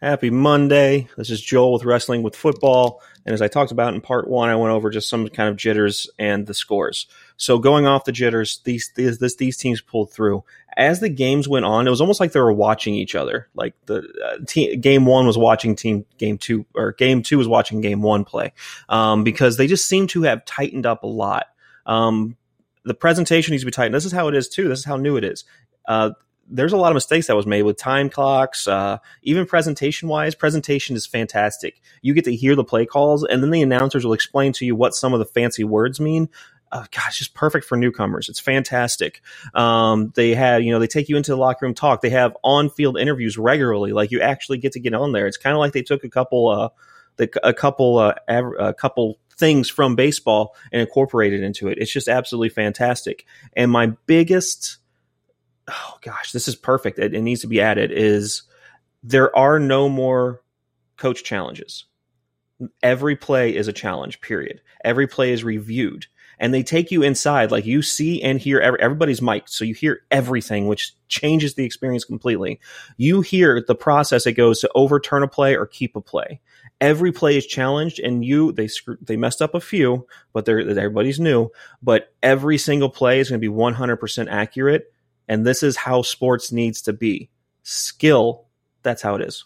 Happy Monday. This is Joel with Wrestling with Football. And as I talked about in part one, I went over just some kind of jitters and the scores. So going off the jitters, these these this, these teams pulled through. As the games went on, it was almost like they were watching each other. Like the uh, team, game one was watching team game two, or game two was watching game one play, um, because they just seem to have tightened up a lot. Um, the presentation needs to be tightened. This is how it is too. This is how new it is. Uh, there's a lot of mistakes that was made with time clocks, uh, even presentation wise. Presentation is fantastic. You get to hear the play calls, and then the announcers will explain to you what some of the fancy words mean. Uh, gosh, just perfect for newcomers. It's fantastic. Um, they have, you know, they take you into the locker room talk. They have on-field interviews regularly. Like you actually get to get on there. It's kind of like they took a couple, uh, the, a couple, uh, a couple things from baseball and incorporated into it. It's just absolutely fantastic. And my biggest oh gosh, this is perfect. It, it needs to be added. Is there are no more coach challenges. Every play is a challenge. Period. Every play is reviewed and they take you inside like you see and hear everybody's mic so you hear everything which changes the experience completely you hear the process it goes to overturn a play or keep a play every play is challenged and you they they messed up a few but they're everybody's new but every single play is going to be 100% accurate and this is how sports needs to be. Skill, that's how it is.